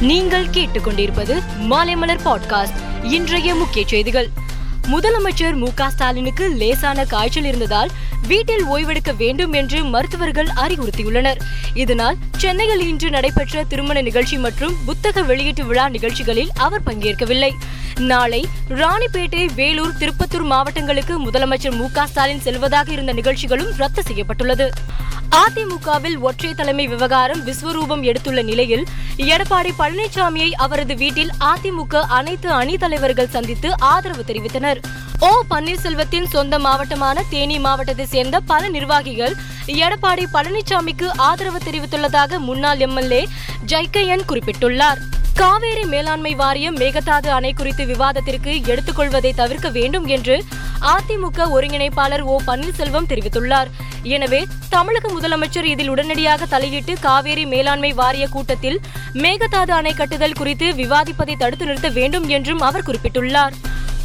நீங்கள் கேட்டுக்கொண்டிருப்பது மாலைமலர் பாட்காஸ்ட் இன்றைய முக்கிய செய்திகள். முதலமைச்சர் மு க ஸ்டாலினுக்கு லேசான காய்ச்சல் இருந்ததால் வீட்டில் ஓய்வெடுக்க வேண்டும் என்று மருத்துவர்கள் அறிவுறுத்தியுள்ளனர். இதனால் சென்னையில் இன்று நடைபெற்ற திருமண நிகழ்ச்சி மற்றும் புத்தக வெளியீட்டு விழா நிகழ்ச்சிகளில் அவர் பங்கேற்கவில்லை. நாளை ராணிப்பேட்டை வேலூர் திருப்பத்தூர் மாவட்டங்களுக்கு முதலமைச்சர் மு க ஸ்டாலின் செல்வதாக இருந்த நிகழ்ச்சிகளும் ரத்து செய்யப்பட்டுள்ளது. அதிமுகவில் ஒற்றை தலைமை விவகாரம் விஸ்வரூபம் எடுத்துள்ள நிலையில் எடப்பாடி பழனிசாமியை அவரது வீட்டில் அதிமுக அனைத்து அணி தலைவர்கள் சந்தித்து ஆதரவு தெரிவித்தனர். ஓ பன்னீர்செல்வத்தின் சொந்த மாவட்டமான தேனி மாவட்டத்தை சேர்ந்த பல நிர்வாகிகள் எடப்பாடி பழனிசாமிக்கு ஆதரவு தெரிவித்துள்ளதாக முன்னாள் எம்எல்ஏ ஜைக்கையன் குறிப்பிட்டுள்ளார். காவேரி மேலாண்மை வாரியம் மேகதாது அணை குறித்து விவாதத்திற்கு எடுத்துக்கொள்வதை தவிர்க்க வேண்டும் என்று அதிமுக ஒருங்கிணைப்பாளர் ஓ பன்னீர்செல்வம் தெரிவித்துள்ளார். எனவே தமிழக முதலமைச்சர் இதில் உடனடியாக தலையிட்டு காவேரி மேலாண்மை வாரிய கூட்டத்தில் மேகதாது அணை கட்டுதல் குறித்து விவாதிப்பதை தடுத்து நிறுத்த வேண்டும் என்றும் அவர் குறிப்பிட்டுள்ளார்.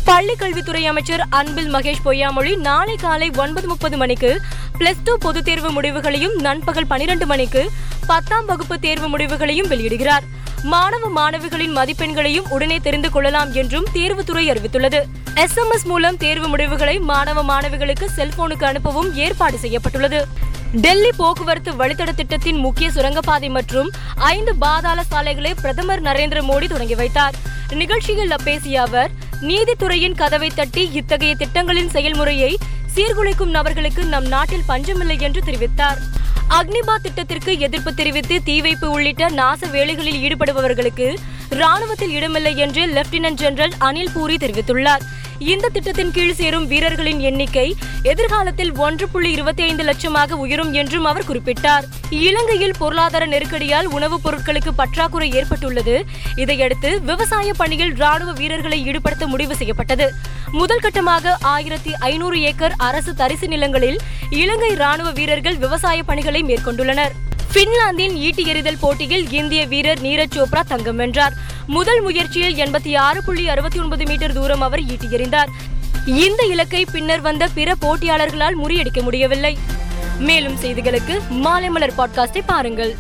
பள்ளிக்கல்வித்துறை அமைச்சர் அன்பில் மகேஷ் பொய்யாமொழி நாளை காலை ஒன்பது முப்பது மணிக்கு பிளஸ் டூ பொதுத் தேர்வு முடிவுகளையும் நண்பகல் பனிரெண்டு மணிக்கு பத்தாம் வகுப்பு தேர்வு முடிவுகளையும் வெளியிடுகிறார். மாணவ மாணவிகளின் மதிப்பெண்களையும் உடனே தெரிந்து கொள்ளலாம் என்றும் தேர்வுத்துறை அறிவித்துள்ளது. எஸ்எம்எஸ் மூலம் தேர்வு முடிவுகளை மாணவ மாணவிகளுக்கு செல்போனுக்கு அனுப்பவும் ஏற்பாடு செய்யப்பட்டுள்ளது. டெல்லி போக்குவரத்து வழித்தட திட்டத்தின் முக்கிய சுரங்கப்பாதை மற்றும் ஐந்து பாதாள சாலைகளை பிரதமர் நரேந்திர மோடி தொடங்கி வைத்தார். நிகழ்ச்சியில் பேசிய அவர் நீதித்துறையின் கதவை தட்டி இத்தகைய திட்டங்களின் செயல்முறையை சீர்குலைக்கும் நபர்களுக்கு நம் நாட்டில் பஞ்சமில்லை என்று தெரிவித்தார். அக்னிபாத் திட்டத்திற்கு எதிர்ப்பு தெரிவித்து தீ வைப்பு உள்ளிட்ட நாச வேலைகளில் ஈடுபடுபவர்களுக்கு ராணுவத்தில் இடமில்லை என்று லெப்டினன்ட் ஜெனரல் அனில் பூரி தெரிவித்துள்ளார். இந்த திட்டத்தின் கீழ் சேரும் வீரர்களின் எண்ணிக்கை எதிர்காலத்தில் ஒன்று புள்ளி இருபத்தி ஐந்து லட்சமாக உயரும் என்றும் அவர் குறிப்பிட்டார். இலங்கையில் பொருளாதார நெருக்கடியால் உணவுப் பொருட்களுக்கு பற்றாக்குறை ஏற்பட்டுள்ளது. இதையடுத்து விவசாய பணியில் ராணுவ வீரர்களை ஈடுபடுத்த முடிவு செய்யப்பட்டது. முதல் கட்டமாக ஆயிரத்தி ஐநூறு ஏக்கர் அரசு தரிசு நிலங்களில் இலங்கை ராணுவ வீரர்கள் விவசாய பணிகளை மேற்கொண்டுள்ளனர். பின்லாந்தின் ஈட்டி எறிதல் போட்டியில் இந்திய வீரர் நீரஜ் சோப்ரா தங்கம் வென்றார். முதல் முயற்சியில் எண்பத்தி ஆறு புள்ளி அறுபத்தி ஒன்பது மீட்டர் தூரம் அவர் ஈட்டி எறிந்தார். இந்த இலக்கை பின்னர் வந்த பிற போட்டியாளர்களால் முறியடிக்க முடியவில்லை. மேலும் செய்திகளுக்கு மாலை மலர் பாட்காஸ்டை பாருங்கள்.